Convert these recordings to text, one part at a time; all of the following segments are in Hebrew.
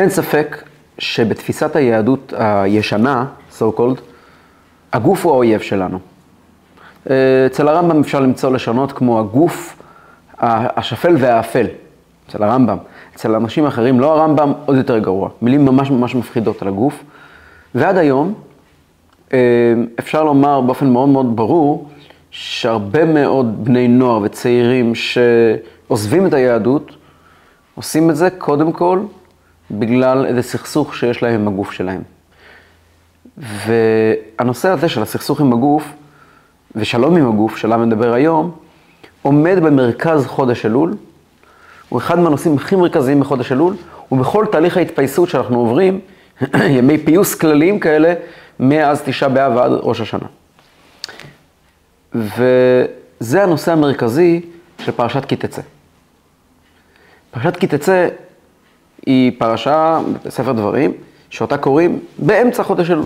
אין ספק שבתפיסת היהדות הישנה, so called, הגוף הוא האויב שלנו. אצל הרמב"ם אפשר למצוא לשונות כמו הגוף השפל והאפל, אצל הרמב"ם. אצל אנשים אחרים, לא הרמב"ם, עוד יותר גרוע. מילים ממש ממש מפחידות על הגוף. ועד היום, אה, אפשר לומר באופן מאוד מאוד ברור, שהרבה מאוד בני נוער וצעירים שעוזבים את היהדות, עושים את זה קודם כל בגלל איזה סכסוך שיש להם עם הגוף שלהם. והנושא הזה של הסכסוך עם הגוף, ושלום עם הגוף, שעליו נדבר היום, עומד במרכז חודש אלול. הוא אחד מהנושאים הכי מרכזיים בחודש אלול, ובכל תהליך ההתפייסות שאנחנו עוברים, ימי פיוס כלליים כאלה, מאז תשעה באב ועד ראש השנה. וזה הנושא המרכזי של פרשת כי תצא. פרשת כי תצא היא פרשה בספר דברים, שאותה קוראים באמצע חודש אלול.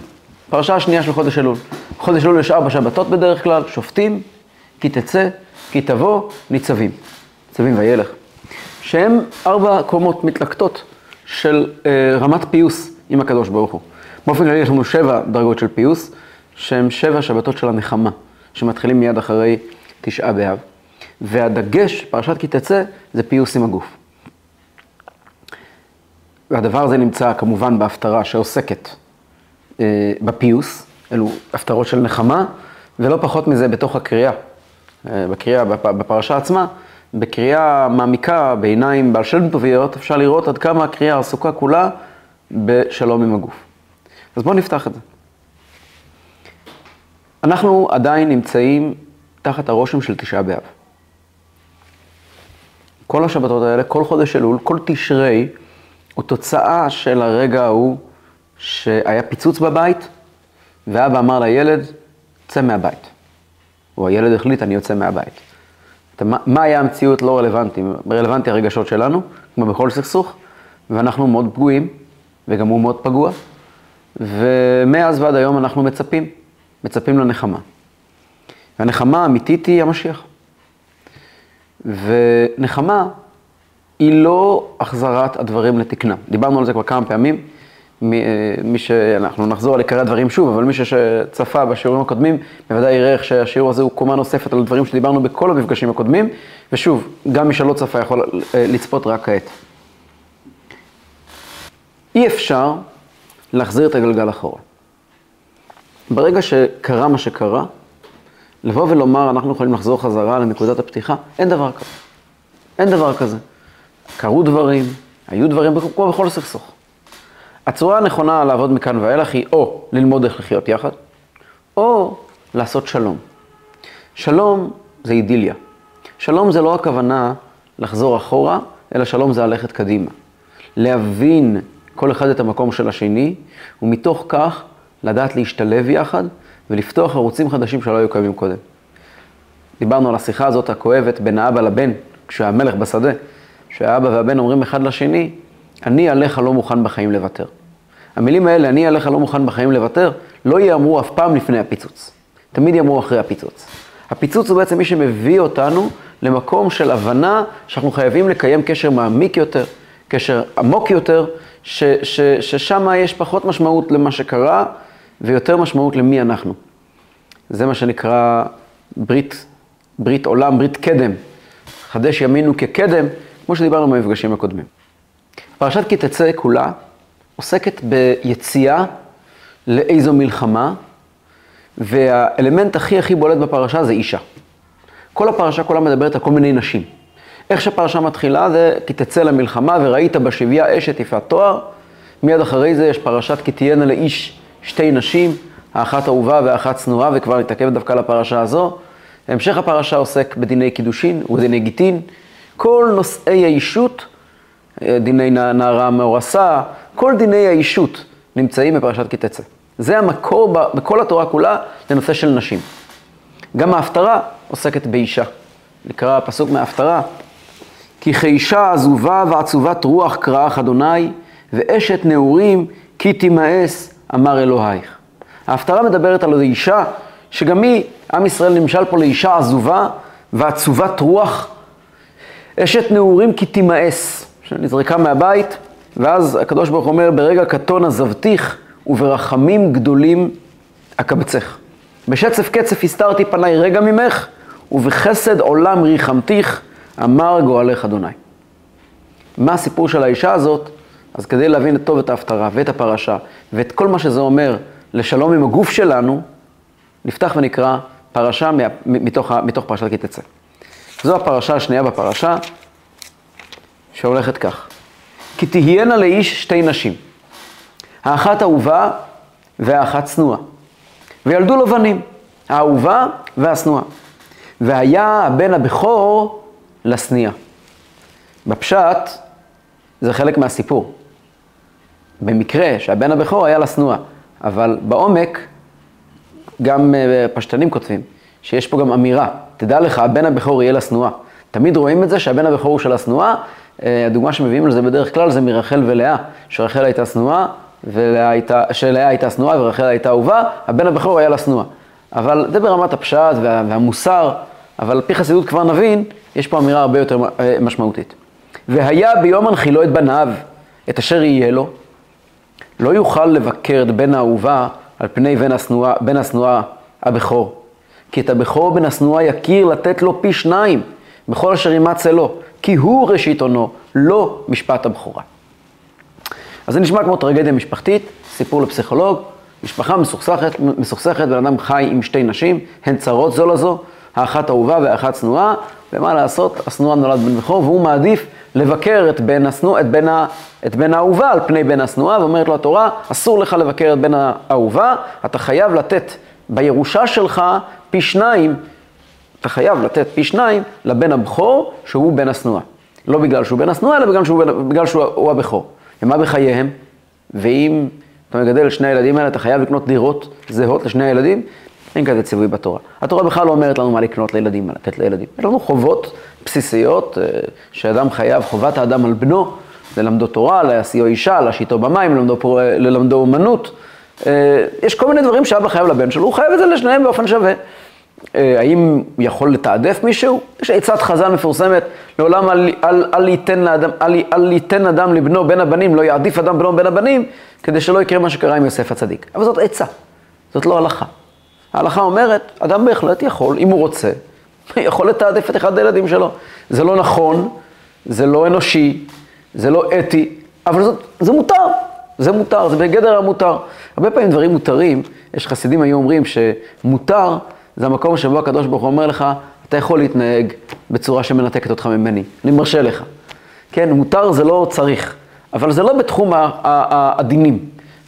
פרשה השנייה של חודש אלול. חודש אלול יש ארבע שבתות בדרך כלל, שופטים, כי תצא, כי תבוא, ניצבים. ניצבים וילך. שהם ארבע קומות מתלקטות של אה, רמת פיוס עם הקדוש ברוך הוא. באופן כללי יש לנו שבע דרגות של פיוס, שהם שבע שבתות של הנחמה, שמתחילים מיד אחרי תשעה באב. והדגש, פרשת כי תצא, זה פיוס עם הגוף. והדבר הזה נמצא כמובן בהפטרה שעוסקת אה, בפיוס, אלו הפטרות של נחמה, ולא פחות מזה בתוך הקריאה, אה, בקריאה, בפרשה עצמה, בקריאה מעמיקה, בעיניים בעל שם טוביות, אפשר לראות עד כמה הקריאה עסוקה כולה בשלום עם הגוף. אז בואו נפתח את זה. אנחנו עדיין נמצאים תחת הרושם של תשעה באב. כל השבתות האלה, כל חודש אלול, כל תשרי, הוא תוצאה של הרגע ההוא שהיה פיצוץ בבית, ואבא אמר לילד, צא מהבית. או הילד החליט, אני יוצא מהבית. מה, מה היה המציאות לא רלוונטי? רלוונטי הרגשות שלנו, כמו בכל סכסוך, ואנחנו מאוד פגועים, וגם הוא מאוד פגוע, ומאז ועד היום אנחנו מצפים, מצפים לנחמה. והנחמה האמיתית היא המשיח. ונחמה היא לא החזרת הדברים לתקנם. דיברנו על זה כבר כמה פעמים. מי, מי שאנחנו נחזור על עיקרי הדברים שוב, אבל מי שצפה בשיעורים הקודמים, בוודאי יראה איך שהשיעור הזה הוא קומה נוספת על דברים שדיברנו בכל המפגשים הקודמים, ושוב, גם מי שלא צפה יכול לצפות רק כעת. אי אפשר להחזיר את הגלגל אחורה. ברגע שקרה מה שקרה, לבוא ולומר, אנחנו יכולים לחזור חזרה לנקודת הפתיחה, אין דבר כזה. אין דבר כזה. קרו דברים, היו דברים, כמו בכל סכסוך. הצורה הנכונה לעבוד מכאן ואילך היא או ללמוד איך לחיות יחד, או לעשות שלום. שלום זה אידיליה. שלום זה לא הכוונה לחזור אחורה, אלא שלום זה ללכת קדימה. להבין כל אחד את המקום של השני, ומתוך כך לדעת להשתלב יחד ולפתוח ערוצים חדשים שלא היו קיימים קודם. דיברנו על השיחה הזאת הכואבת בין האבא לבן, כשהיה מלך בשדה, שהאבא והבן אומרים אחד לשני, אני עליך לא מוכן בחיים לוותר. המילים האלה, אני עליך לא מוכן בחיים לוותר, לא ייאמרו אף פעם לפני הפיצוץ. תמיד ייאמרו אחרי הפיצוץ. הפיצוץ הוא בעצם מי שמביא אותנו למקום של הבנה שאנחנו חייבים לקיים קשר מעמיק יותר, קשר עמוק יותר, ששם יש פחות משמעות למה שקרה ויותר משמעות למי אנחנו. זה מה שנקרא ברית, ברית עולם, ברית קדם. חדש ימינו כקדם, כמו שדיברנו במפגשים הקודמים. פרשת כי תצא כולה עוסקת ביציאה לאיזו מלחמה, והאלמנט הכי הכי בולט בפרשה זה אישה. כל הפרשה כולה מדברת על כל מיני נשים. איך שהפרשה מתחילה זה כי תצא למלחמה וראית בשביה אשת יפת תואר. מיד אחרי זה יש פרשת כי תהיינה לאיש שתי נשים, האחת אהובה והאחת צנועה, וכבר נתעכב דווקא לפרשה הזו. המשך הפרשה עוסק בדיני קידושין ודיני גיטין. כל נושאי האישות, אה, דיני נערה מאורסה, כל דיני האישות נמצאים בפרשת כי תצא. זה המקור בכל התורה כולה לנושא של נשים. גם ההפטרה עוסקת באישה. נקרא הפסוק מההפטרה, כי כאישה עזובה ועצובת רוח קראך אדוני, ואשת נעורים כי תימאס אמר אלוהיך. ההפטרה מדברת על אישה שגם היא, עם ישראל נמשל פה לאישה עזובה ועצובת רוח. אשת נעורים כי תימאס, שנזרקה מהבית ואז הקדוש ברוך אומר, ברגע קטון עזבתיך, וברחמים גדולים אקבצך. בשצף קצף הסתרתי פניי רגע ממך, ובחסד עולם ריחמתיך, אמר גואלך אדוני. מה הסיפור של האישה הזאת? אז כדי להבין טוב את ההפטרה ואת הפרשה ואת כל מה שזה אומר לשלום עם הגוף שלנו, נפתח ונקרא פרשה מתוך, מתוך פרשת כי תצא. זו הפרשה השנייה בפרשה, שהולכת כך. כי תהיינה לאיש שתי נשים, האחת אהובה והאחת שנואה. וילדו לו בנים, האהובה והשנואה. והיה הבן הבכור לשניאה. בפשט, זה חלק מהסיפור. במקרה שהבן הבכור היה לשנואה, אבל בעומק, גם אה, פשטנים כותבים, שיש פה גם אמירה, תדע לך, הבן הבכור יהיה לשנואה. תמיד רואים את זה שהבן הבכור הוא של השנואה, אה, הדוגמה שמביאים לזה בדרך כלל זה מרחל ולאה, שרחל הייתה שנואה, שלאה הייתה שנואה ורחל הייתה אהובה, הבן הבכור היה לה שנואה. אבל זה ברמת הפשט וה, והמוסר, אבל על פי חסידות כבר נבין, יש פה אמירה הרבה יותר אה, משמעותית. והיה ביום הנחילו את בניו, את אשר יהיה לו, לא יוכל לבקר את בן האהובה על פני בן השנואה הבכור. כי את הבכור בן השנואה יכיר לתת לו פי שניים בכל אשר ימצא לו, כי הוא ראשית עונו, לא משפט הבכורה. אז זה נשמע כמו טרגדיה משפחתית, סיפור לפסיכולוג, משפחה מסוכסכת, מסוכסכת, בן אדם חי עם שתי נשים, הן צרות זו לזו, האחת אהובה והאחת שנואה, ומה לעשות, השנואה נולד בן בכור, והוא מעדיף לבקר את בן, השנוא, את, בן ה, את בן האהובה על פני בן השנואה, ואומרת לו התורה, אסור לך לבקר את בן האהובה, אתה חייב לתת בירושה שלך פי שניים, אתה חייב לתת פי שניים לבן הבכור, שהוא בן השנואה. לא בגלל שהוא בן השנואה, אלא בגלל שהוא, בגלל שהוא הבכור. ומה בחייהם? ואם אתה מגדל שני הילדים האלה, אתה חייב לקנות דירות זהות לשני הילדים, אין כזה ציווי בתורה. התורה בכלל לא אומרת לנו מה לקנות לילדים, מה לתת לילדים. יש לנו חובות בסיסיות אה, שאדם חייב, חובת האדם על בנו, ללמדו תורה, להשיאו אישה, להשיתו במים, ללמדו, ללמדו אומנות. אה, יש כל מיני דברים שאבא חייב לבן שלו, הוא חייב את זה לשניהם באופן שווה. אה, האם הוא יכול לתעדף מישהו? יש עצת חז"ל מפורסמת, לעולם אל, אל, ייתן לאדם, אל, אל ייתן אדם לבנו בין הבנים, לא יעדיף אדם בנו בין הבנים, כדי שלא יקרה מה שקרה עם יוסף הצדיק. אבל זאת עצה, זאת לא הלכה. ההלכה אומרת, אדם בהחלט יכול, אם הוא רוצה, יכול לתעדף את אחד הילדים שלו. זה לא נכון, זה לא אנושי, זה לא אתי, אבל זאת, זה מותר, זה מותר, זה בגדר המותר. הרבה פעמים דברים מותרים, יש חסידים היו אומרים שמותר זה המקום שבו הקדוש ברוך הוא אומר לך, אתה יכול להתנהג בצורה שמנתקת אותך ממני, אני מרשה לך. כן, מותר זה לא צריך, אבל זה לא בתחום הדינים.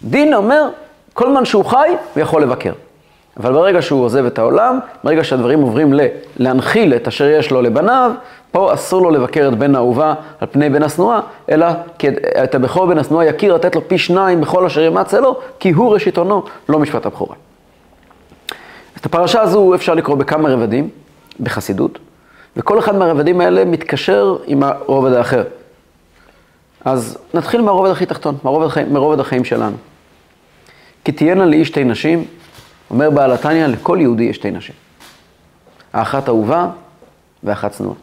דין אומר, כל זמן שהוא חי, הוא יכול לבקר. אבל ברגע שהוא עוזב את העולם, ברגע שהדברים עוברים ל- להנחיל את אשר יש לו לבניו, פה אסור לו לבקר את בן האהובה על פני בן השנואה, אלא כי את הבכור בן השנואה יכיר לתת לו פי שניים בכל אשר ימצא לו, כי הוא ראשית עונו, לא משפט הבכורה. את הפרשה הזו אפשר לקרוא בכמה רבדים בחסידות, וכל אחד מהרבדים האלה מתקשר עם הרובד האחר. אז נתחיל מהרובד הכי תחתון, מהרובד החיים, מהרובד החיים שלנו. כי תהיינה לי שתי נשים, אומר בעל התניא, לכל יהודי יש שתי נשים. האחת אהובה ואחת שנואה.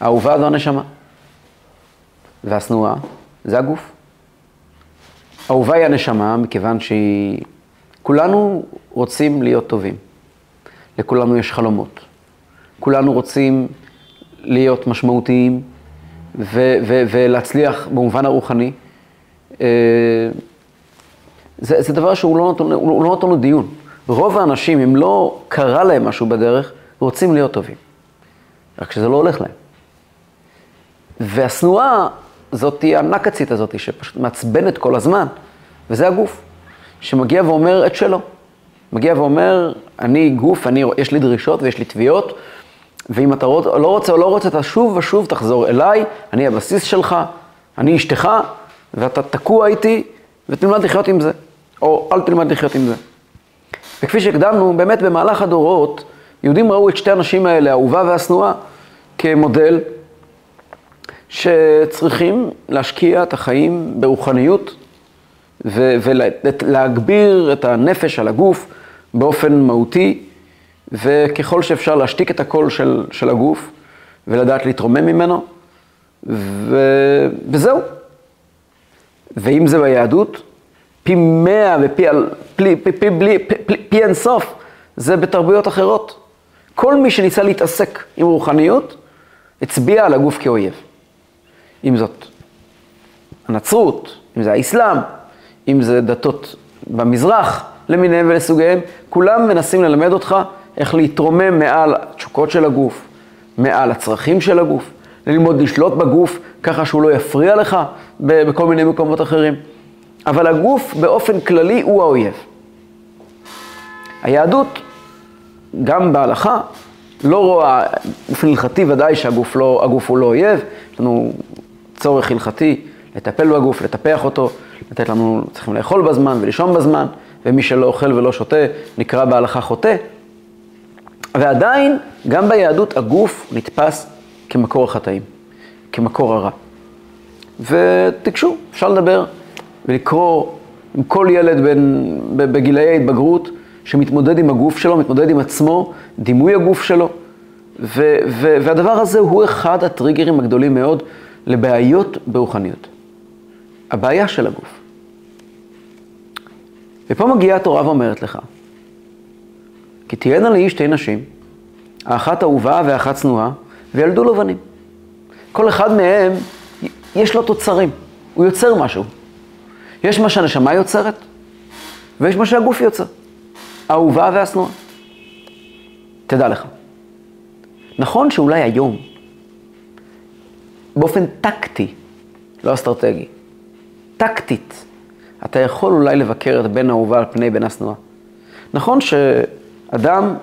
האהובה זו הנשמה, והשנואה זה הגוף. אהובה היא הנשמה מכיוון שהיא כולנו רוצים להיות טובים. לכולנו יש חלומות. כולנו רוצים להיות משמעותיים ו- ו- ולהצליח במובן הרוחני. אה, זה, זה דבר שהוא לא נותן, הוא לא נותן לו דיון. רוב האנשים, אם לא קרה להם משהו בדרך, רוצים להיות טובים. רק שזה לא הולך להם. והשנואה זאת הנקצית הזאת, שפשוט מעצבנת כל הזמן, וזה הגוף. שמגיע ואומר את שלו. מגיע ואומר, אני גוף, אני, יש לי דרישות ויש לי תביעות, ואם אתה רוצ, לא רוצה או לא רוצה, אתה שוב ושוב תחזור אליי, אני הבסיס שלך, אני אשתך, ואתה תקוע איתי, ותלמד לחיות עם זה, או אל תלמד לחיות עם זה. וכפי שהקדמנו, באמת במהלך הדורות, יהודים ראו את שתי הנשים האלה, האהובה והשנואה, כמודל שצריכים להשקיע את החיים ברוחניות, ולהגביר את הנפש על הגוף באופן מהותי, וככל שאפשר להשתיק את הקול של, של הגוף ולדעת להתרומם ממנו, ו... וזהו. ואם זה ביהדות, פי מאה ופי פי, פי, פי, פי, פי, פי אינסוף, זה בתרבויות אחרות. כל מי שניסה להתעסק עם רוחניות, הצביע על הגוף כאויב. אם זאת הנצרות, אם זה האסלאם, אם זה דתות במזרח למיניהם ולסוגיהם, כולם מנסים ללמד אותך איך להתרומם מעל התשוקות של הגוף, מעל הצרכים של הגוף, ללמוד לשלוט בגוף ככה שהוא לא יפריע לך בכל מיני מקומות אחרים. אבל הגוף באופן כללי הוא האויב. היהדות, גם בהלכה, לא רואה, באופן הלכתי ודאי שהגוף לא, הוא לא אויב, יש לנו צורך הלכתי לטפל בגוף, לטפח אותו, לתת לנו, צריכים לאכול בזמן ולישון בזמן, ומי שלא אוכל ולא שותה נקרא בהלכה חוטא. ועדיין, גם ביהדות הגוף נתפס כמקור החטאים, כמקור הרע. ותיגשו, אפשר לדבר ולקרוא עם כל ילד בין, בגילאי ההתבגרות שמתמודד עם הגוף שלו, מתמודד עם עצמו, דימוי הגוף שלו. ו, ו, והדבר הזה הוא אחד הטריגרים הגדולים מאוד לבעיות ברוחניות. הבעיה של הגוף. ופה מגיעה התורה ואומרת לך, כי תהיינה לי שתי נשים, האחת אהובה והאחת צנועה, וילדו לו בנים. כל אחד מהם, יש לו תוצרים, הוא יוצר משהו. יש מה שהנשמה יוצרת, ויש מה שהגוף יוצר. האהובה והשנואה. תדע לך. נכון שאולי היום, באופן טקטי, לא אסטרטגי, טקטית, אתה יכול אולי לבקר את בן האהובה על פני בן השנואה. נכון שאדם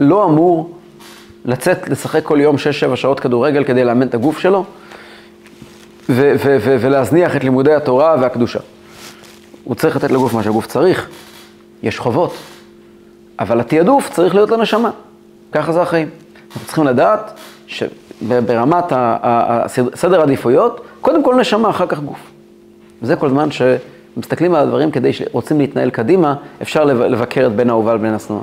לא אמור לצאת לשחק כל יום 6-7 שעות כדורגל כדי לאמן את הגוף שלו, ו- ו- ו- ולהזניח את לימודי התורה והקדושה. הוא צריך לתת לגוף מה שהגוף צריך, יש חובות, אבל התעדוף צריך להיות לנשמה, ככה זה החיים. אנחנו צריכים לדעת שברמת סדר העדיפויות, קודם כל נשמה, אחר כך גוף. וזה כל זמן שמסתכלים על הדברים כדי שרוצים להתנהל קדימה, אפשר לבקר את בן האהובה לבן השנואה.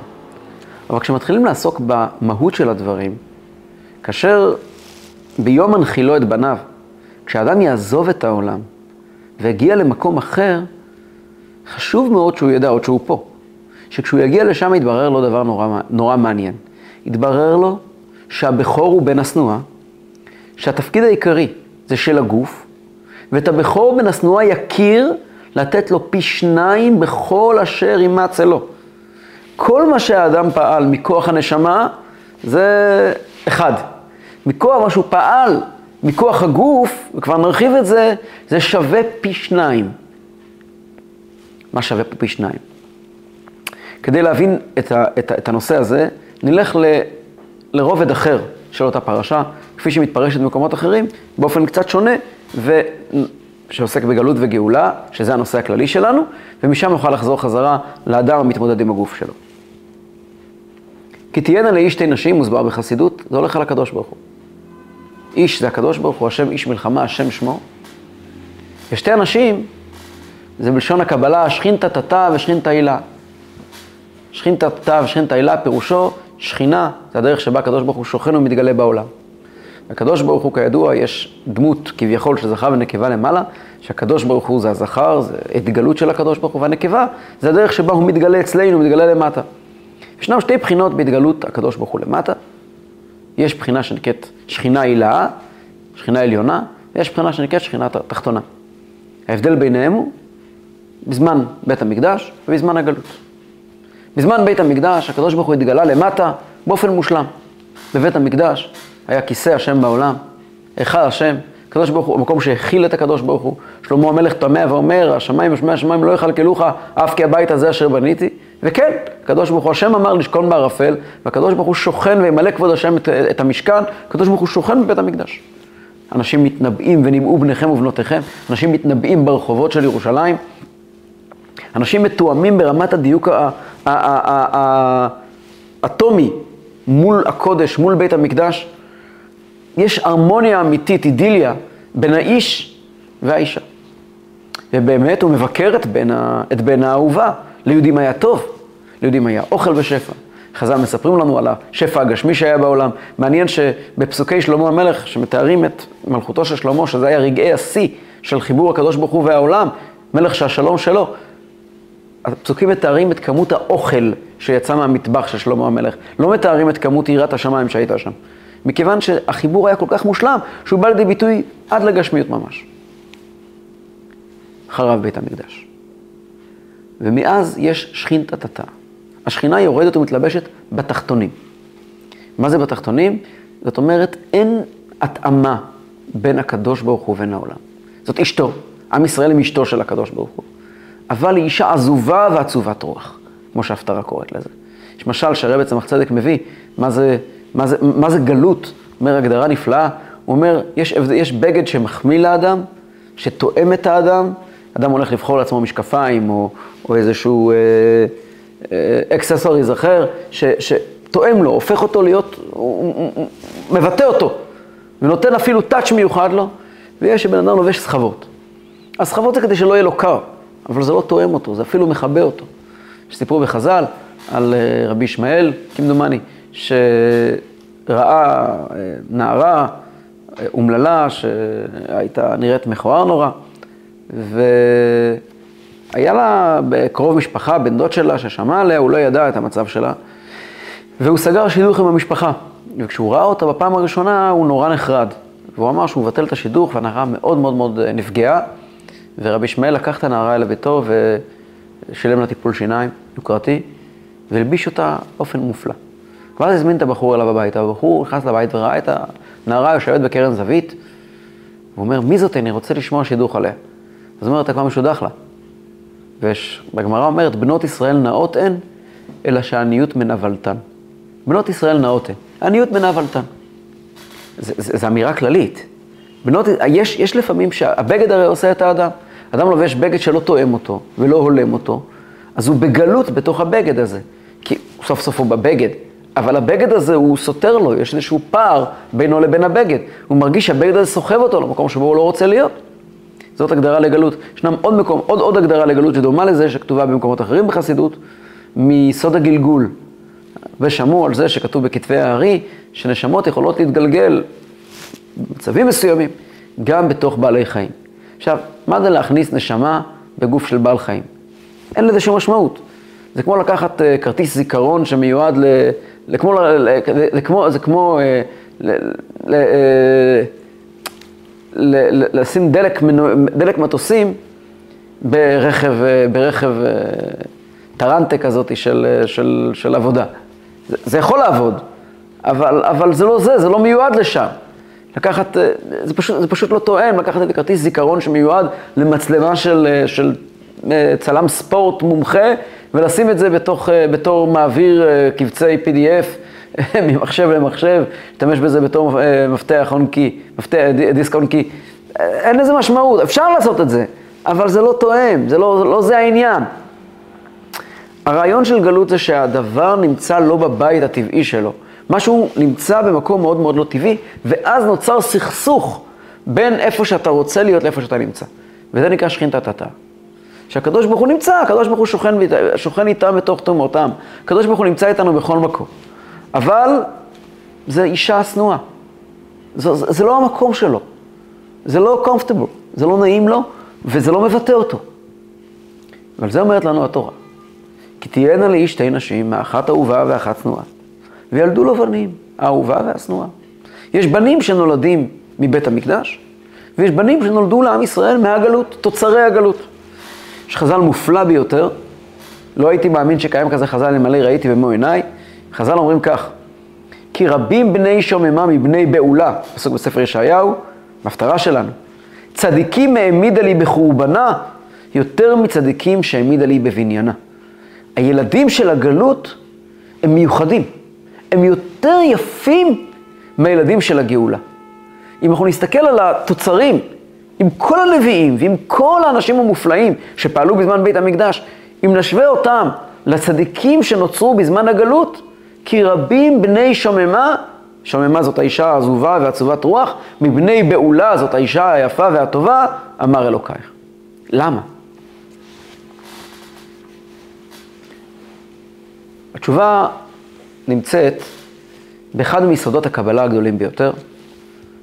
אבל כשמתחילים לעסוק במהות של הדברים, כאשר ביום הנחילו את בניו, כשאדם יעזוב את העולם והגיע למקום אחר, חשוב מאוד שהוא ידע, עוד שהוא פה, שכשהוא יגיע לשם יתברר לו דבר נורא, נורא מעניין. יתברר לו שהבכור הוא בן השנואה, שהתפקיד העיקרי זה של הגוף, ואת הבכור בן השנואה יכיר לתת לו פי שניים בכל אשר ימצא לו. כל מה שהאדם פעל מכוח הנשמה זה אחד. מכוח מה שהוא פעל, מכוח הגוף, וכבר נרחיב את זה, זה שווה פי שניים. מה שווה פה פי שניים? כדי להבין את, ה, את, ה, את הנושא הזה, נלך ל, לרובד אחר של אותה פרשה, כפי שהיא מתפרשת במקומות אחרים, באופן קצת שונה, ו... שעוסק בגלות וגאולה, שזה הנושא הכללי שלנו, ומשם נוכל לחזור חזרה לאדם המתמודד עם הגוף שלו. כי תהיינה לאיש שתי נשים, מוסבר בחסידות, זה הולך על הקדוש ברוך הוא. איש זה הקדוש ברוך הוא, השם איש מלחמה, השם שמו. ושתי אנשים, זה בלשון הקבלה, שכינתא תתא ושכינתא הילה. שכינתא תתא ושכינתא הילה, פירושו שכינה, זה הדרך שבה הקדוש ברוך הוא שוכן ומתגלה בעולם. הקדוש ברוך הוא, כידוע, יש דמות כביכול של זכר ונקבה למעלה, שהקדוש ברוך הוא זה הזכר, זה התגלות של הקדוש ברוך הוא, והנקבה זה הדרך שבה הוא מתגלה אצלנו, מתגלה למטה. ישנם שתי בחינות בהתגלות הקדוש ברוך הוא למטה. יש בחינה שנקראת שכינה הילאה, שכינה עליונה, ויש בחינה שנקראת שכינה תחתונה. ההבדל ביניהם הוא בזמן בית המקדש ובזמן הגלות. בזמן בית המקדש הקדוש ברוך הוא התגלה למטה באופן מושלם. בבית המקדש היה כיסא השם בעולם, היכל השם, הקדוש ברוך הוא, המקום שהכיל את הקדוש ברוך הוא. שלמה המלך תמה ואומר, השמיים ושמי השמיים לא יכלכלוך אף כי הבית הזה אשר בניתי. וכן, הקדוש ברוך הוא, השם אמר לשכון בערפל, והקדוש ברוך הוא שוכן וימלא כבוד השם את, את המשכן, הקדוש ברוך הוא שוכן בבית המקדש. אנשים מתנבאים וניבאו בניכם ובנותיכם, אנשים מתנבאים ברחובות של ירושלים, אנשים מתואמים ברמת הדיוק האטומי מול הקודש, מול בית המקדש. יש הרמוניה אמיתית, אידיליה, בין האיש והאישה. ובאמת הוא מבקר את בן, את בן האהובה. ליהודים היה טוב, ליהודים היה אוכל ושפע. חז"ל מספרים לנו על השפע הגשמי שהיה בעולם. מעניין שבפסוקי שלמה המלך, שמתארים את מלכותו של שלמה, שזה היה רגעי השיא של חיבור הקדוש ברוך הוא והעולם, מלך שהשלום שלו. הפסוקים מתארים את כמות האוכל שיצא מהמטבח של שלמה המלך. לא מתארים את כמות יראת השמיים שהייתה שם. מכיוון שהחיבור היה כל כך מושלם, שהוא בא לידי ביטוי עד לגשמיות ממש. חרב בית המקדש. ומאז יש שכינתתתה. השכינה יורדת ומתלבשת בתחתונים. מה זה בתחתונים? זאת אומרת, אין התאמה בין הקדוש ברוך הוא ובין העולם. זאת אשתו. עם ישראל עם אשתו של הקדוש ברוך הוא. אבל היא אישה עזובה ועצובת רוח, כמו שההפטרה קוראת לזה. יש משל שהרבי צמח צדק מביא, מה זה, מה זה, מה זה גלות? אומר הגדרה נפלאה, הוא אומר, יש, יש בגד שמחמיא לאדם, שתואם את האדם, אדם הולך לבחור לעצמו משקפיים או, או איזשהו אה, אה, אקססוריז אחר, ש, שתואם לו, הופך אותו להיות, הוא, הוא, הוא מבטא אותו, ונותן אפילו טאץ' מיוחד לו, ויש שבן אדם לובש סחבות. הסחבות זה כדי שלא יהיה לו קר, אבל זה לא תואם אותו, זה אפילו מכבה אותו. יש סיפור בחז"ל על אה, רבי ישמעאל, כמדומני, שראה אה, נערה אה, אומללה שהייתה נראית מכוער נורא, והיה לה קרוב משפחה, בן דוד שלה, ששמע עליה, הוא לא ידע את המצב שלה, והוא סגר שידוך עם המשפחה. וכשהוא ראה אותה בפעם הראשונה, הוא נורא נחרד. והוא אמר שהוא מבטל את השידוך, והנערה מאוד מאוד מאוד נפגעה. ורבי ישמעאל לקח את הנערה אל הביתו ושילם לה טיפול שיניים יוקרתי, והלביש אותה באופן מופלא. ואז הזמין את הבחור אליו הביתה, הבחור נכנס לבית וראה את הנערה יושבת בקרן זווית, והוא אומר, מי זאת אני רוצה לשמוע שידוך עליה. אז אומר, אתה כבר משודח לה. והגמרא אומרת, בנות ישראל נאות הן, אלא שהעניות מנוולתן. בנות ישראל נאות הן, עניות מנוולתן. זו אמירה כללית. בנות, יש, יש לפעמים שהבגד הרי עושה את האדם. אדם לובש בגד שלא תואם אותו ולא הולם אותו, אז הוא בגלות בתוך הבגד הזה. כי סוף סוף הוא בבגד, אבל הבגד הזה הוא סותר לו, יש איזשהו פער בינו לבין הבגד. הוא מרגיש שהבגד הזה סוחב אותו למקום שבו הוא לא רוצה להיות. זאת הגדרה לגלות. ישנם עוד מקום, עוד עוד הגדרה לגלות שדומה לזה, שכתובה במקומות אחרים בחסידות, מסוד הגלגול. ושמעו על זה שכתוב בכתבי הארי, שנשמות יכולות להתגלגל במצבים מסוימים, גם בתוך בעלי חיים. עכשיו, מה זה להכניס נשמה בגוף של בעל חיים? אין לזה שום משמעות. זה כמו לקחת uh, כרטיס זיכרון שמיועד ל... לכמו, לכמו, זה כמו uh, ל, ל, uh, ל, לשים דלק, דלק מטוסים ברכב, ברכב טרנטה כזאת של, של, של עבודה. זה, זה יכול לעבוד, אבל, אבל זה לא זה, זה לא מיועד לשם. לקחת, אה, זה פשוט, זה פשוט לא תואם, לקחת את הכרטיס זיכרון שמיועד למצלמה של, אה, של אה, צלם ספורט מומחה, ולשים את זה בתוך, בתור מעביר קבצי PDF ממחשב למחשב, להשתמש בזה בתור מפתח און קי, מפתח, דיסק און קי. אין לזה משמעות, אפשר לעשות את זה, אבל זה לא תואם, זה לא, לא זה העניין. הרעיון של גלות זה שהדבר נמצא לא בבית הטבעי שלו. משהו נמצא במקום מאוד מאוד לא טבעי, ואז נוצר סכסוך בין איפה שאתה רוצה להיות לאיפה שאתה נמצא. וזה נקרא שכינתא תתא. שהקדוש ברוך הוא נמצא, הקדוש ברוך הוא שוכן, שוכן איתם בתוך תומותם. הקדוש ברוך הוא נמצא איתנו בכל מקום. אבל זה אישה שנואה. זה, זה, זה לא המקום שלו. זה לא comfortable, זה לא נעים לו, וזה לא מבטא אותו. אבל זה אומרת לנו התורה. כי תהיינה לאיש שתי נשים, האחת אהובה ואחת שנואה. וילדו לו בנים, האהובה והשנואה. יש בנים שנולדים מבית המקדש, ויש בנים שנולדו לעם ישראל מהגלות, תוצרי הגלות. יש חז"ל מופלא ביותר, לא הייתי מאמין שקיים כזה חז"ל, אלמלא ראיתי במו עיניי. חז"ל אומרים כך, כי רבים בני שוממה מבני בעולה, פסוק בספר ישעיהו, בהפטרה שלנו. צדיקים העמידה לי בחורבנה יותר מצדיקים שהעמידה לי בבניינה. הילדים של הגלות הם מיוחדים. הם יותר יפים מהילדים של הגאולה. אם אנחנו נסתכל על התוצרים, עם כל הנביאים ועם כל האנשים המופלאים שפעלו בזמן בית המקדש, אם נשווה אותם לצדיקים שנוצרו בזמן הגלות, כי רבים בני שוממה, שוממה זאת האישה העזובה ועצובת רוח, מבני בעולה זאת האישה היפה והטובה, אמר אלוקייך. למה? התשובה נמצאת באחד מיסודות הקבלה הגדולים ביותר,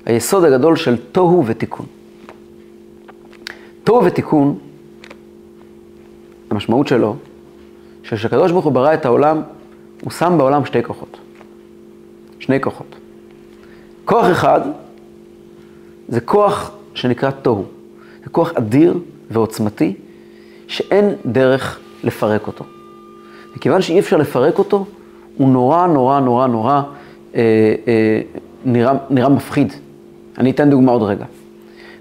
היסוד הגדול של תוהו ותיקון. תוהו ותיקון המשמעות שלו, שכשהקדוש ברוך הוא ברא את העולם, הוא שם בעולם שתי כוחות. שני כוחות. כוח אחד זה כוח שנקרא תוהו. זה כוח אדיר ועוצמתי, שאין דרך לפרק אותו. מכיוון שאי אפשר לפרק אותו, הוא נורא, נורא, נורא, נורא אה, אה, נראה, נראה מפחיד. אני אתן דוגמה עוד רגע.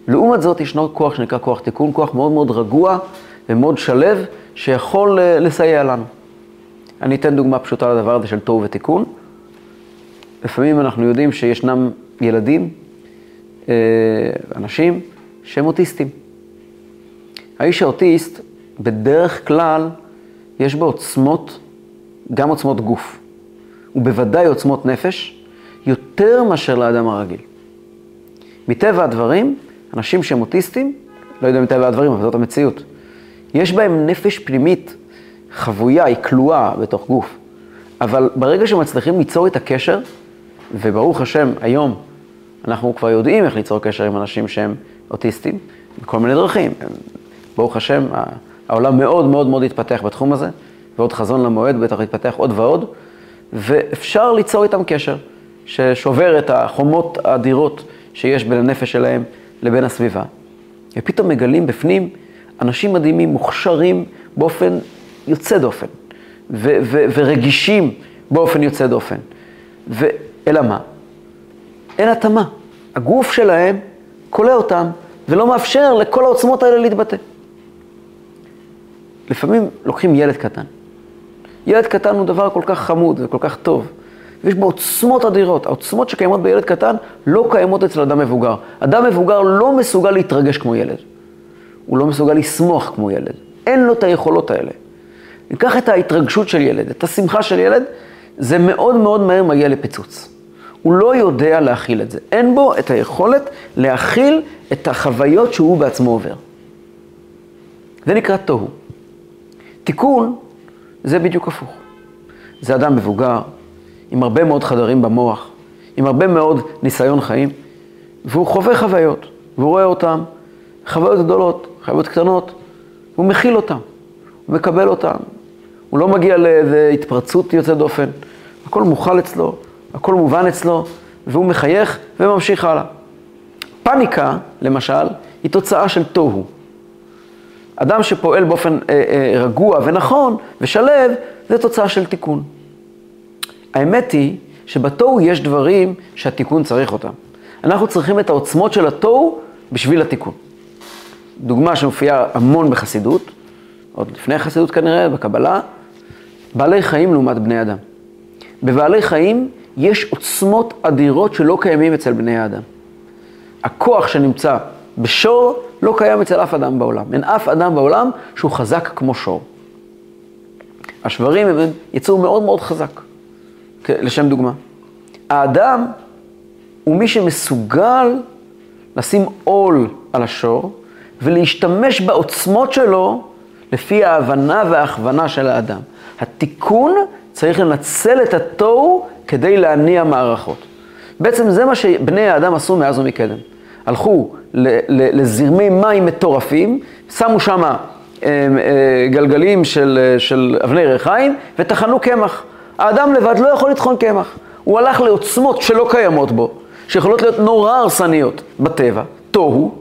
לעומת זאת, ישנו כוח שנקרא כוח תיקון, כוח מאוד מאוד רגוע ומאוד שלב, שיכול אה, לסייע לנו. אני אתן דוגמה פשוטה לדבר הזה של תוהו ותיקון. לפעמים אנחנו יודעים שישנם ילדים, אה, אנשים, שהם אוטיסטים. האיש האוטיסט, בדרך כלל, יש בו עוצמות, גם עוצמות גוף, ובוודאי עוצמות נפש, יותר מאשר לאדם הרגיל. מטבע הדברים, אנשים שהם אוטיסטים, לא יודע מטבע הדברים, אבל זאת המציאות, יש בהם נפש פנימית חבויה, היא כלואה בתוך גוף. אבל ברגע שמצליחים ליצור את הקשר, וברוך השם, היום אנחנו כבר יודעים איך ליצור קשר עם אנשים שהם אוטיסטים, בכל מיני דרכים. ברוך השם, העולם מאוד מאוד מאוד התפתח בתחום הזה, ועוד חזון למועד בטח יתפתח עוד ועוד, ואפשר ליצור איתם קשר, ששובר את החומות האדירות שיש בין הנפש שלהם לבין הסביבה. ופתאום מגלים בפנים אנשים מדהימים, מוכשרים באופן יוצא דופן, ו- ו- ורגישים באופן יוצא דופן. ו- אלא מה? אין התאמה. הגוף שלהם כולא אותם ולא מאפשר לכל העוצמות האלה להתבטא. לפעמים לוקחים ילד קטן. ילד קטן הוא דבר כל כך חמוד וכל כך טוב, ויש בו עוצמות אדירות. העוצמות שקיימות בילד קטן לא קיימות אצל אדם מבוגר. אדם מבוגר לא מסוגל להתרגש כמו ילד. הוא לא מסוגל לשמוח כמו ילד. אין לו את היכולות האלה. ניקח את ההתרגשות של ילד, את השמחה של ילד, זה מאוד מאוד מהר מגיע לפיצוץ. הוא לא יודע להכיל את זה. אין בו את היכולת להכיל את החוויות שהוא בעצמו עובר. זה נקרא תוהו. תיקון זה בדיוק הפוך. זה אדם מבוגר, עם הרבה מאוד חדרים במוח, עם הרבה מאוד ניסיון חיים, והוא חווה חוויות, והוא רואה אותן, חוויות גדולות, חוויות קטנות, והוא מכיל אותן, הוא מקבל אותן, הוא לא מגיע לאיזו התפרצות יוצאת דופן, הכל מוכל אצלו, הכל מובן אצלו, והוא מחייך וממשיך הלאה. פאניקה, למשל, היא תוצאה של תוהו. אדם שפועל באופן אה, אה, רגוע ונכון ושלב, זה תוצאה של תיקון. האמת היא שבתוהו יש דברים שהתיקון צריך אותם. אנחנו צריכים את העוצמות של התוהו בשביל התיקון. דוגמה שמופיעה המון בחסידות, עוד לפני החסידות כנראה, בקבלה, בעלי חיים לעומת בני אדם. בבעלי חיים יש עוצמות אדירות שלא קיימים אצל בני האדם. הכוח שנמצא בשור לא קיים אצל אף אדם בעולם. אין אף אדם בעולם שהוא חזק כמו שור. השברים הם יצאו מאוד מאוד חזק, לשם דוגמה. האדם הוא מי שמסוגל לשים עול על השור ולהשתמש בעוצמות שלו לפי ההבנה וההכוונה של האדם. התיקון צריך לנצל את התוהו כדי להניע מערכות. בעצם זה מה שבני האדם עשו מאז ומקדם. הלכו לזרמי מים מטורפים, שמו שם אה, אה, גלגלים של, של אבני ריחיים וטחנו קמח. האדם לבד לא יכול לטחון קמח. הוא הלך לעוצמות שלא קיימות בו, שיכולות להיות נורא הרסניות בטבע, תוהו,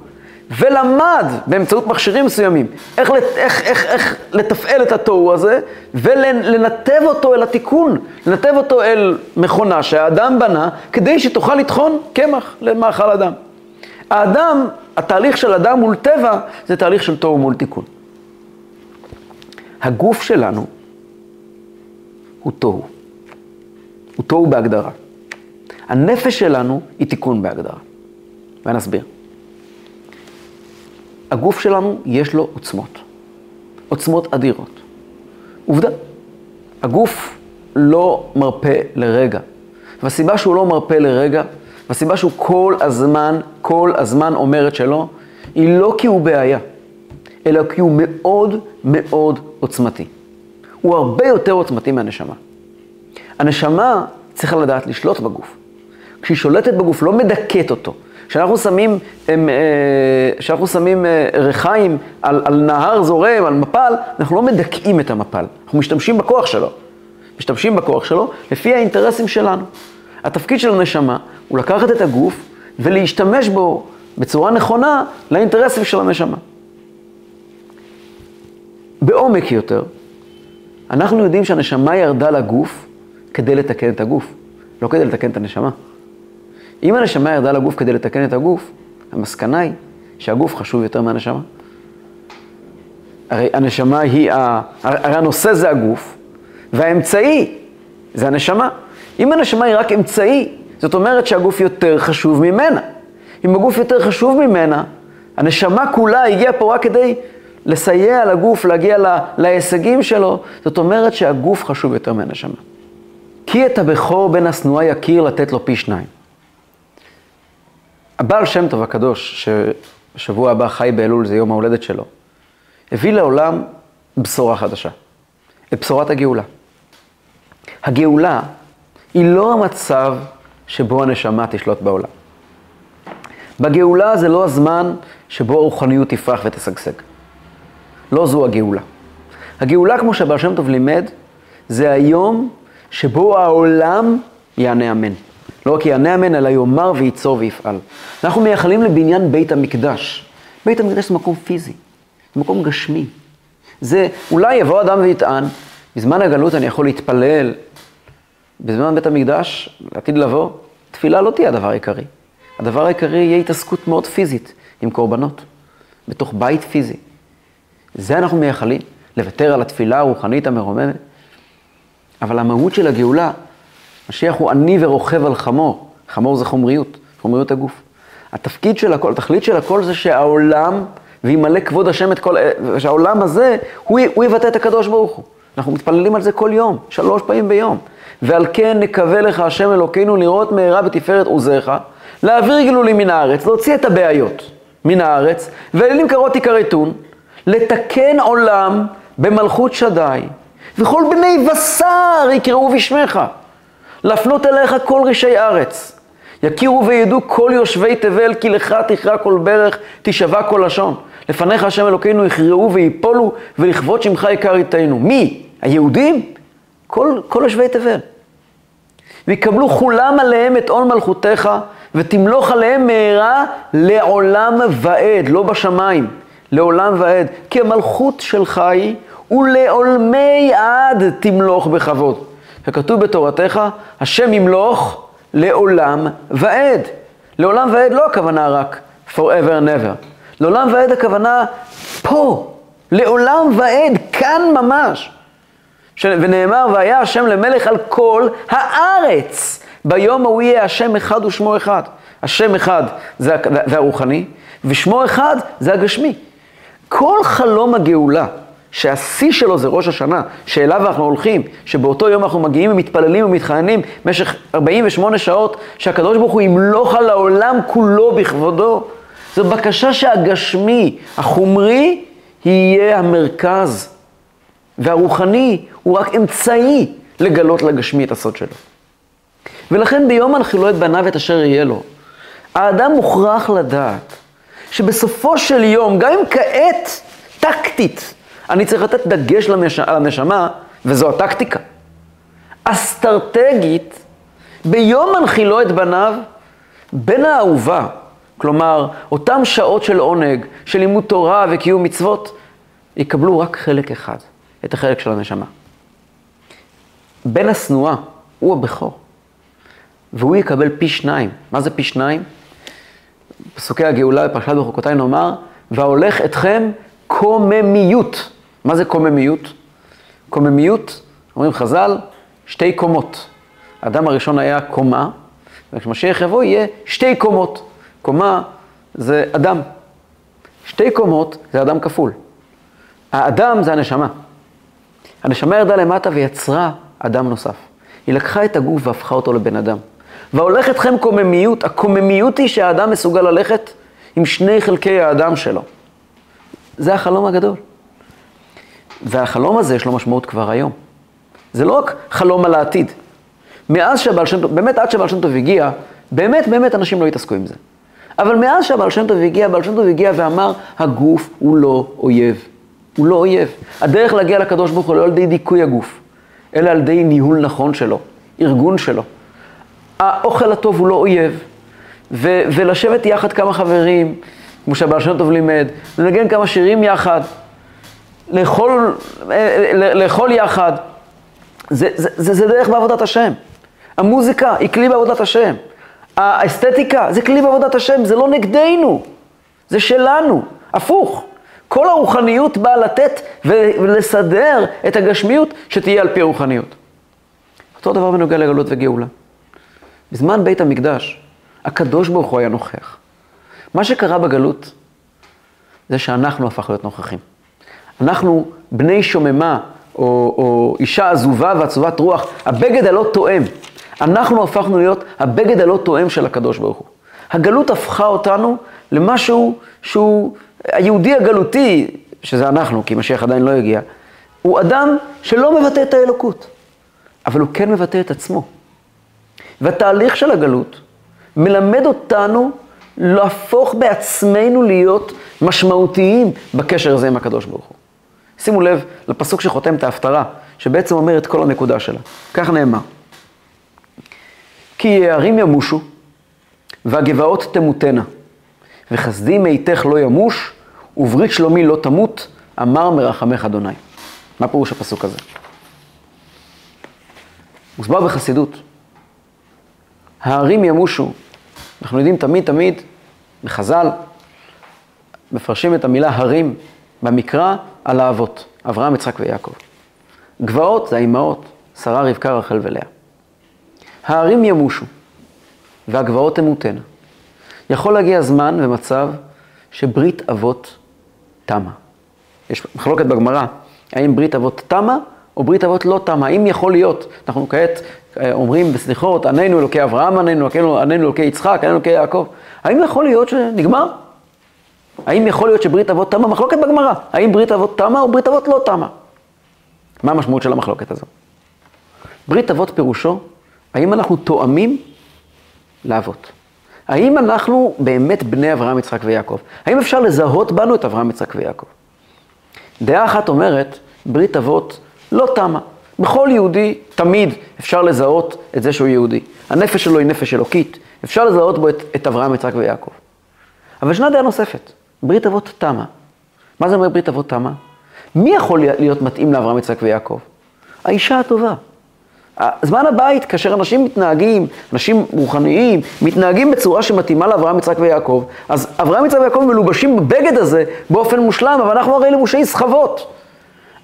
ולמד באמצעות מכשירים מסוימים איך, איך, איך, איך לתפעל את התוהו הזה ולנתב אותו אל התיקון, לנתב אותו אל מכונה שהאדם בנה כדי שתוכל לטחון קמח למאכל אדם. האדם, התהליך של אדם מול טבע זה תהליך של תוהו מול תיקון. הגוף שלנו הוא תוהו. הוא תוהו בהגדרה. הנפש שלנו היא תיקון בהגדרה. ונסביר. הגוף שלנו יש לו עוצמות. עוצמות אדירות. עובדה, הגוף לא מרפה לרגע. והסיבה שהוא לא מרפה לרגע, והסיבה שהוא כל הזמן, כל הזמן אומר את שלו, היא לא כי הוא בעיה, אלא כי הוא מאוד מאוד עוצמתי. הוא הרבה יותר עוצמתי מהנשמה. הנשמה צריכה לדעת לשלוט בגוף. כשהיא שולטת בגוף, לא מדכאת אותו, כשאנחנו שמים, הם, כשאנחנו שמים ריחיים על, על נהר זורם, על מפל, אנחנו לא מדכאים את המפל, אנחנו משתמשים בכוח שלו. משתמשים בכוח שלו לפי האינטרסים שלנו. התפקיד של הנשמה הוא לקחת את הגוף ולהשתמש בו בצורה נכונה לאינטרסים של הנשמה. בעומק יותר, אנחנו יודעים שהנשמה ירדה לגוף כדי לתקן את הגוף, לא כדי לתקן את הנשמה. אם הנשמה ירדה לגוף כדי לתקן את הגוף, המסקנה היא שהגוף חשוב יותר מהנשמה. הרי הנשמה היא, ה... הרי הנושא זה הגוף, והאמצעי זה הנשמה. אם הנשמה היא רק אמצעי, זאת אומרת שהגוף יותר חשוב ממנה. אם הגוף יותר חשוב ממנה, הנשמה כולה הגיעה פה רק כדי לסייע לגוף להגיע לה, להישגים שלו, זאת אומרת שהגוף חשוב יותר מהנשמה. כי את הבכור בן השנואה יכיר לתת לו פי שניים. הבעל שם טוב הקדוש, שבשבוע הבא חי באלול, זה יום ההולדת שלו, הביא לעולם בשורה חדשה, את בשורת הגאולה. הגאולה היא לא המצב שבו הנשמה תשלוט בעולם. בגאולה זה לא הזמן שבו הרוחניות תפרח ותשגשג. לא זו הגאולה. הגאולה, כמו שהבר שם טוב לימד, זה היום שבו העולם יענה אמן. לא רק יענה אמן, אלא יאמר וייצור ויפעל. אנחנו מייחלים לבניין בית המקדש. בית המקדש זה מקום פיזי, זה מקום גשמי. זה, אולי יבוא אדם ויטען, בזמן הגלות אני יכול להתפלל, בזמן בית המקדש, לעתיד לבוא, תפילה לא תהיה הדבר העיקרי. הדבר העיקרי יהיה התעסקות מאוד פיזית עם קורבנות, בתוך בית פיזי. זה אנחנו מייחלים, לוותר על התפילה הרוחנית המרוממת. אבל המהות של הגאולה, משיח הוא עני ורוכב על חמור. חמור זה חומריות, חומריות הגוף. התפקיד של הכל, התכלית של הכל זה שהעולם, וימלא כבוד השם את כל, שהעולם הזה, הוא, הוא יבטא את הקדוש ברוך הוא. אנחנו מתפללים על זה כל יום, שלוש פעמים ביום. ועל כן נקווה לך השם אלוקינו לראות מהרה בתפארת עוזיך, להעביר גילולים מן הארץ, להוציא את הבעיות מן הארץ, ואלילים קרות יכרתון, לתקן עולם במלכות שדי, וכל בני בשר יקראו בשמך, להפנות אליך כל רשעי ארץ. יכירו וידעו כל יושבי תבל, כי לך תכרע כל ברך, תשבע כל לשון. לפניך השם אלוקינו יכרעו ויפולו, ולכבוד שמך יקר איתנו. מי? היהודים? כל, כל יושבי תבל. ויקבלו כולם עליהם את עול מלכותך, ותמלוך עליהם מהרה לעולם ועד, לא בשמיים, לעולם ועד. כי המלכות שלך היא, ולעולמי עד תמלוך בכבוד. וכתוב בתורתך, השם ימלוך לעולם ועד. לעולם ועד לא הכוונה רק forever and ever. לעולם ועד הכוונה פה, לעולם ועד, כאן ממש. ונאמר, והיה השם למלך על כל הארץ. ביום ההוא יהיה השם אחד ושמו אחד. השם אחד זה, זה הרוחני, ושמו אחד זה הגשמי. כל חלום הגאולה, שהשיא שלו זה ראש השנה, שאליו אנחנו הולכים, שבאותו יום אנחנו מגיעים ומתפללים ומתחננים במשך 48 שעות, שהקדוש ברוך הוא ימלוך על העולם כולו בכבודו. זו בקשה שהגשמי, החומרי, יהיה המרכז, והרוחני הוא רק אמצעי לגלות לגשמי את הסוד שלו. ולכן ביום הנחילו את בניו את אשר יהיה לו, האדם מוכרח לדעת שבסופו של יום, גם אם כעת, טקטית, אני צריך לתת דגש למש... על הנשמה, וזו הטקטיקה. אסטרטגית, ביום הנחילו את בניו, בן האהובה, כלומר, אותם שעות של עונג, של לימוד תורה וקיום מצוות, יקבלו רק חלק אחד, את החלק של הנשמה. בן השנואה הוא הבכור, והוא יקבל פי שניים. מה זה פי שניים? פסוקי הגאולה בפרשת בחוקותיי נאמר, והולך אתכם קוממיות. מה זה קוממיות? קוממיות, אומרים חז"ל, שתי קומות. האדם הראשון היה קומה, וכשמשיח יבוא יהיה שתי קומות. קומה זה אדם. שתי קומות זה אדם כפול. האדם זה הנשמה. הנשמה ירדה למטה ויצרה אדם נוסף. היא לקחה את הגוף והפכה אותו לבן אדם. והולך אתכם קוממיות, הקוממיות היא שהאדם מסוגל ללכת עם שני חלקי האדם שלו. זה החלום הגדול. והחלום הזה יש לו משמעות כבר היום. זה לא רק חלום על העתיד. מאז שבעל שם טוב, באמת עד שבעל שם טוב הגיע, באמת באמת אנשים לא התעסקו עם זה. אבל מאז שהבעל שם טוב הגיע, הבעל שם טוב הגיע ואמר, הגוף הוא לא אויב. הוא לא אויב. הדרך להגיע לקדוש ברוך הוא לא על ידי דיכוי הגוף, אלא על ידי ניהול נכון שלו, ארגון שלו. האוכל הטוב הוא לא אויב, ו- ולשבת יחד כמה חברים, כמו שהבעל שם טוב לימד, לנגן כמה שירים יחד, לאכול, לאכול יחד, זה, זה, זה, זה דרך בעבודת השם. המוזיקה היא כלי בעבודת השם. האסתטיקה זה כלי בעבודת השם, זה לא נגדנו, זה שלנו, הפוך. כל הרוחניות באה לתת ולסדר את הגשמיות שתהיה על פי הרוחניות. אותו דבר בנוגע לגלות וגאולה. בזמן בית המקדש, הקדוש ברוך הוא היה נוכח. מה שקרה בגלות, זה שאנחנו הפכנו להיות נוכחים. אנחנו בני שוממה, או, או אישה עזובה ועצובת רוח, הבגד הלא תואם. אנחנו הפכנו להיות הבגד הלא תואם של הקדוש ברוך הוא. הגלות הפכה אותנו למשהו שהוא, היהודי הגלותי, שזה אנחנו, כי משיח עדיין לא הגיע, הוא אדם שלא מבטא את האלוקות, אבל הוא כן מבטא את עצמו. והתהליך של הגלות מלמד אותנו להפוך בעצמנו להיות משמעותיים בקשר הזה עם הקדוש ברוך הוא. שימו לב לפסוק שחותם את ההפטרה, שבעצם אומר את כל הנקודה שלה. כך נאמר: כי יערים ימושו, והגבעות תמותנה, וחסדי מאיתך לא ימוש, וברית שלומי לא תמות, אמר מרחמך אדוני. מה פירוש הפסוק הזה? מוסבר בחסידות. הערים ימושו. אנחנו יודעים תמיד תמיד, בחז"ל, מפרשים את המילה הרים במקרא על האבות, אברהם, יצחק ויעקב. גבעות זה האימהות, שרה, רבקה, רחל ולאה. הערים ימושו, והגבעות תמותנה. יכול להגיע זמן ומצב שברית אבות תמה. יש מחלוקת בגמרא, האם ברית אבות תמה או ברית אבות לא תמה. האם יכול להיות, אנחנו כעת אה, אומרים בסליחות, עננו אלוקי אברהם, עננו, עננו אלוקי יצחק, עננו אלוקי יעקב. האם יכול להיות שנגמר? האם יכול להיות שברית אבות תמה? מחלוקת בגמרא. האם ברית אבות תמה או ברית אבות לא תמה? מה המשמעות של המחלוקת הזו? ברית אבות פירושו, האם אנחנו תואמים לאבות? האם אנחנו באמת בני אברהם, יצחק ויעקב? האם אפשר לזהות בנו את אברהם, יצחק ויעקב? דעה אחת אומרת, ברית אבות לא תמה. בכל יהודי תמיד אפשר לזהות את זה שהוא יהודי. הנפש שלו היא נפש אלוקית, אפשר לזהות בו את, את אברהם, יצחק ויעקב. אבל ישנה דעה נוספת, ברית אבות תמה. מה זה אומר ברית אבות תמה? מי יכול להיות מתאים לאברהם, יצחק ויעקב? האישה הטובה. זמן הבית, כאשר אנשים מתנהגים, אנשים רוחניים, מתנהגים בצורה שמתאימה לאברהם, יצחק ויעקב, אז אברהם, יצחק ויעקב מלובשים בבגד הזה באופן מושלם, אבל אנחנו הרי לבושי סחבות.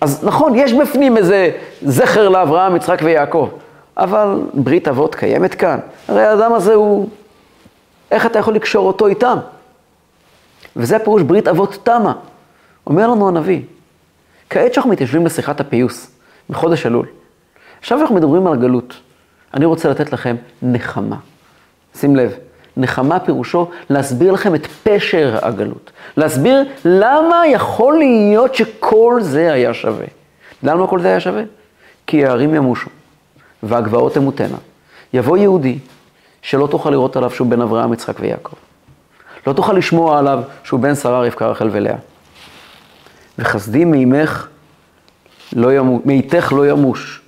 אז נכון, יש בפנים איזה זכר לאברהם, יצחק ויעקב, אבל ברית אבות קיימת כאן. הרי האדם הזה הוא, איך אתה יכול לקשור אותו איתם? וזה הפירוש ברית אבות תמה. אומר לנו הנביא, כעת שאנחנו מתיישבים לשיחת הפיוס, בחודש אלול, עכשיו אנחנו מדברים על גלות, אני רוצה לתת לכם נחמה. שים לב, נחמה פירושו להסביר לכם את פשר הגלות. להסביר למה יכול להיות שכל זה היה שווה. למה כל זה היה שווה? כי הערים ימושו, והגבעות תמותנה. יבוא יהודי שלא תוכל לראות עליו שהוא בן אברהם, יצחק ויעקב. לא תוכל לשמוע עליו שהוא בן שרה, רבקה, רחל ולאה. וחסדי מימך לא ימוש, מאיתך לא ימוש,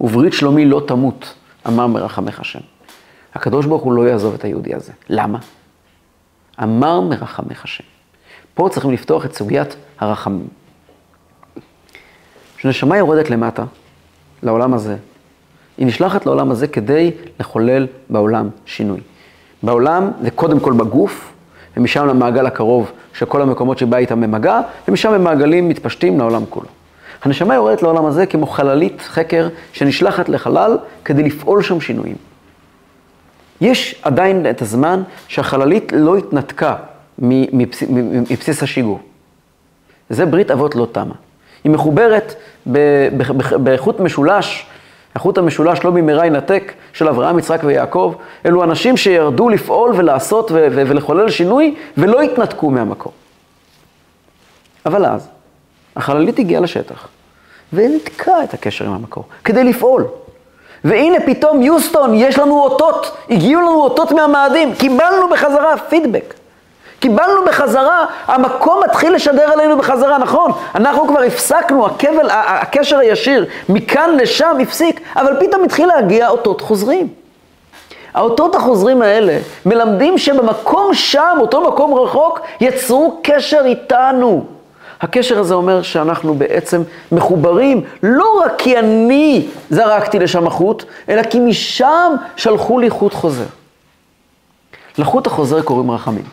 וברית שלומי לא תמות, אמר מרחמך השם. הקדוש ברוך הוא לא יעזוב את היהודי הזה. למה? אמר מרחמך השם. פה צריכים לפתוח את סוגיית הרחמים. כשנשמה יורדת למטה, לעולם הזה, היא נשלחת לעולם הזה כדי לחולל בעולם שינוי. בעולם זה קודם כל בגוף, ומשם למעגל הקרוב של כל המקומות שבה איתם במגע, ומשם במעגלים מתפשטים לעולם כולו. הנשמה יורדת לעולם הזה כמו חללית חקר שנשלחת לחלל כדי לפעול שם שינויים. יש עדיין את הזמן שהחללית לא התנתקה מבסיס השיגור. זה ברית אבות לא תמה. היא מחוברת בחוט משולש, החוט המשולש לא במהרה ינתק, של אברהם, יצחק ויעקב. אלו אנשים שירדו לפעול ולעשות ולחולל שינוי ולא התנתקו מהמקום. אבל אז, החללית הגיעה לשטח, וניתקה את הקשר עם המקור, כדי לפעול. והנה פתאום יוסטון, יש לנו אותות, הגיעו לנו אותות מהמאדים, קיבלנו בחזרה פידבק. קיבלנו בחזרה, המקום מתחיל לשדר אלינו בחזרה, נכון? אנחנו כבר הפסקנו, הכבל, הקשר הישיר מכאן לשם הפסיק, אבל פתאום התחיל להגיע אותות חוזרים. האותות החוזרים האלה מלמדים שבמקום שם, אותו מקום רחוק, יצרו קשר איתנו. הקשר הזה אומר שאנחנו בעצם מחוברים, לא רק כי אני זרקתי לשם החוט, אלא כי משם שלחו לי חוט חוזר. לחוט החוזר קוראים רחמים.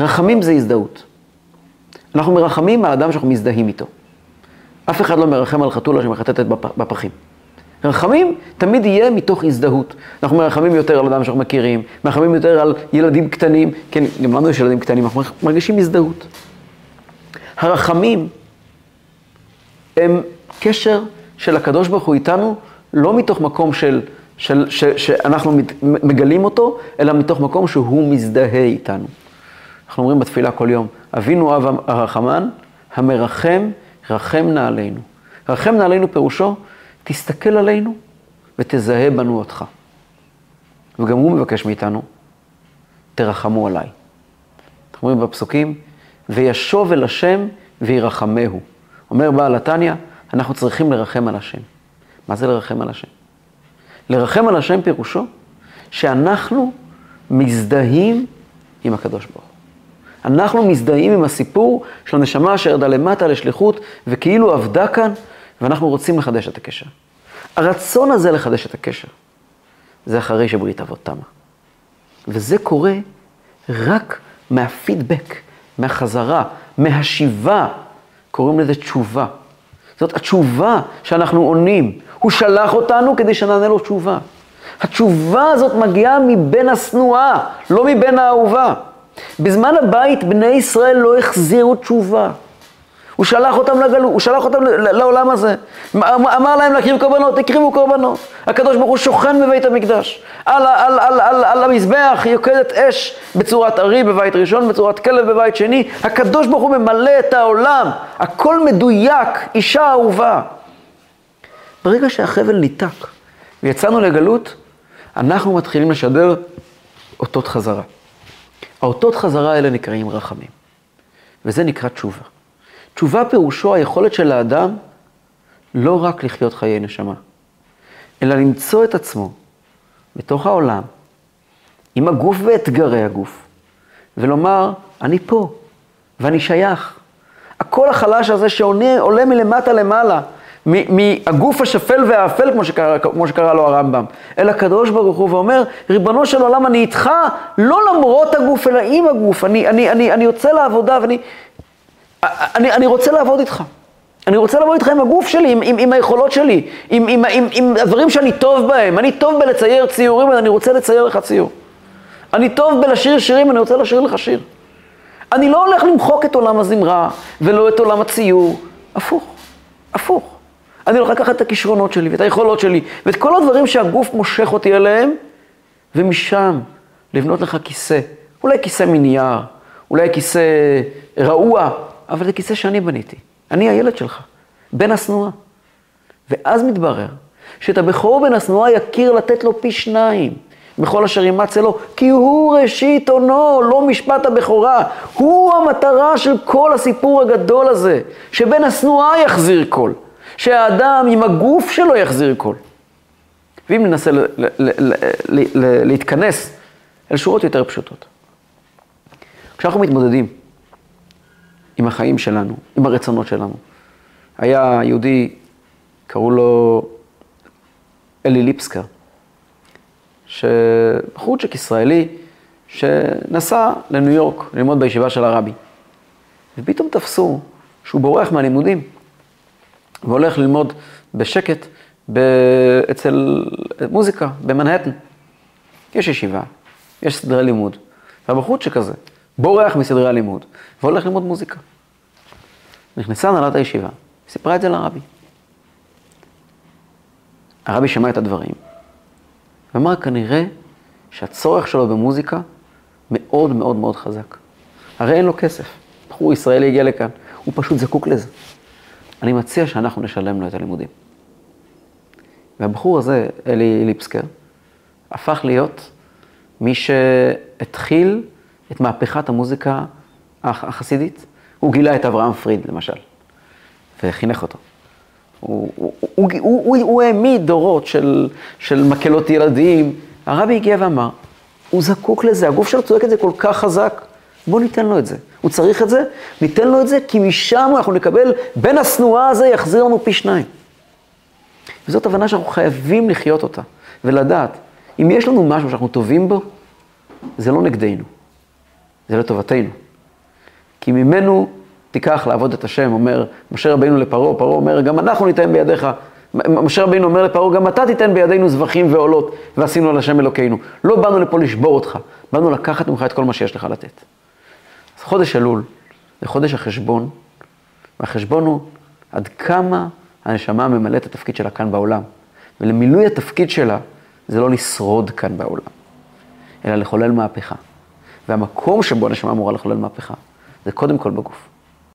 רחמים זה הזדהות. אנחנו מרחמים על אדם שאנחנו מזדהים איתו. אף אחד לא מרחם על חתולה שמחטטת בפחים. רחמים תמיד יהיה מתוך הזדהות. אנחנו מרחמים יותר על אדם שאנחנו מכירים, מרחמים יותר על ילדים קטנים, כן, גם לנו יש ילדים קטנים, אנחנו מרגישים הזדהות. הרחמים הם קשר של הקדוש ברוך הוא איתנו, לא מתוך מקום של, של, של, שאנחנו מגלים אותו, אלא מתוך מקום שהוא מזדהה איתנו. אנחנו אומרים בתפילה כל יום, אבינו אב הרחמן, המרחם, רחם נא עלינו. רחם נא עלינו פירושו, תסתכל עלינו ותזהה בנו אותך. וגם הוא מבקש מאיתנו, תרחמו עליי. אנחנו אומרים בפסוקים, וישוב אל השם וירחמהו. אומר בעל התניא, אנחנו צריכים לרחם על השם. מה זה לרחם על השם? לרחם על השם פירושו שאנחנו מזדהים עם הקדוש ברוך הוא. אנחנו מזדהים עם הסיפור של הנשמה אשר ירדה למטה לשליחות וכאילו עבדה כאן, ואנחנו רוצים לחדש את הקשר. הרצון הזה לחדש את הקשר, זה אחרי שברית אבות תמה. וזה קורה רק מהפידבק, מהחזרה, מהשיבה, קוראים לזה תשובה. זאת התשובה שאנחנו עונים. הוא שלח אותנו כדי שנענה לו תשובה. התשובה הזאת מגיעה מבן השנואה, לא מבן האהובה. בזמן הבית בני ישראל לא החזירו תשובה. הוא שלח אותם לגלות, הוא שלח אותם לעולם הזה. אמר להם להקריב קורבנות, הקריבו קורבנות. הקדוש ברוך הוא שוכן בבית המקדש. על, על, על, על, על המזבח יוקדת אש בצורת ארי בבית ראשון, בצורת כלב בבית שני. הקדוש ברוך הוא ממלא את העולם. הכל מדויק, אישה אהובה. ברגע שהחבל ניתק ויצאנו לגלות, אנחנו מתחילים לשדר אותות חזרה. האותות חזרה האלה נקראים רחמים. וזה נקרא תשובה. תשובה פירושו היכולת של האדם לא רק לחיות חיי נשמה, אלא למצוא את עצמו בתוך העולם, עם הגוף ואתגרי הגוף, ולומר, אני פה, ואני שייך. הקול החלש הזה שעולה מלמטה למעלה, מהגוף השפל והאפל, כמו שקרא, כמו שקרא לו הרמב"ם, אל הקדוש ברוך הוא ואומר, ריבונו של עולם, אני איתך, לא למרות הגוף, אלא עם הגוף. אני, אני, אני, אני יוצא לעבודה ואני אני, אני רוצה לעבוד איתך. אני רוצה לעבוד איתך עם הגוף שלי, עם, עם, עם היכולות שלי, עם, עם, עם, עם הדברים שאני טוב בהם. אני טוב בלצייר ציורים, אני רוצה לצייר לך ציור. אני טוב בלשיר שירים, אני רוצה לשיר לך שיר. אני לא הולך למחוק את עולם הזמרה, ולא את עולם הציור. הפוך, הפוך. אני הולך לקחת את הכישרונות שלי, ואת היכולות שלי, ואת כל הדברים שהגוף מושך אותי אליהם, ומשם לבנות לך כיסא. אולי כיסא מנייר, אולי כיסא רעוע, אבל זה כיסא שאני בניתי. אני הילד שלך, בן השנואה. ואז מתברר שאת הבכור בן השנואה יכיר לתת לו פי שניים. בכל אשר ימצא לו, כי הוא ראשית עונו, לא משפט הבכורה. הוא המטרה של כל הסיפור הגדול הזה, שבן השנואה יחזיר קול, שהאדם עם הגוף שלו יחזיר קול. ואם ננסה להתכנס אל שורות יותר פשוטות. כשאנחנו מתמודדים עם החיים שלנו, עם הרצונות שלנו. היה יהודי, קראו לו אלי ליפסקר, בחורצ'יק ישראלי, שנסע לניו יורק ללמוד בישיבה של הרבי. ופתאום תפסו שהוא בורח מהלימודים, והולך ללמוד בשקט אצל מוזיקה במנהטן. יש ישיבה, יש סדרי לימוד, והבחורצ'יק הזה בורח מסדרי הלימוד והולך ללמוד מוזיקה. נכנסה הנהלת הישיבה, סיפרה את זה לרבי. הרבי שמע את הדברים, ואמר כנראה שהצורך שלו במוזיקה מאוד מאוד מאוד חזק. הרי אין לו כסף. בחור ישראלי הגיע לכאן, הוא פשוט זקוק לזה. אני מציע שאנחנו נשלם לו את הלימודים. והבחור הזה, אלי ליפסקר, הפך להיות מי שהתחיל את מהפכת המוזיקה החסידית. הוא גילה את אברהם פריד, למשל, וחינך אותו. הוא, הוא, הוא, הוא, הוא, הוא העמיד דורות של, של מקהלות ילדים. הרבי הגיע ואמר, הוא זקוק לזה, הגוף שלו צועק את זה כל כך חזק, בואו ניתן לו את זה. הוא צריך את זה, ניתן לו את זה, כי משם אנחנו נקבל, בין השנואה הזה יחזיר לנו פי שניים. וזאת הבנה שאנחנו חייבים לחיות אותה, ולדעת, אם יש לנו משהו שאנחנו טובים בו, זה לא נגדנו, זה לטובתנו. כי ממנו תיקח לעבוד את השם, אומר משה רבינו לפרעה, פרעה אומר, גם אנחנו ניתן בידיך, משה רבינו אומר לפרעה, גם אתה תיתן בידינו זבחים ועולות, ועשינו על השם אלוקינו. לא באנו לפה לשבור אותך, באנו לקחת ממך את כל מה שיש לך לתת. אז חודש אלול זה חודש החשבון, והחשבון הוא עד כמה הנשמה ממלאת את התפקיד שלה כאן בעולם. ולמילוי התפקיד שלה זה לא לשרוד כאן בעולם, אלא לחולל מהפכה. והמקום שבו הנשמה אמורה לחולל מהפכה, זה קודם כל בגוף.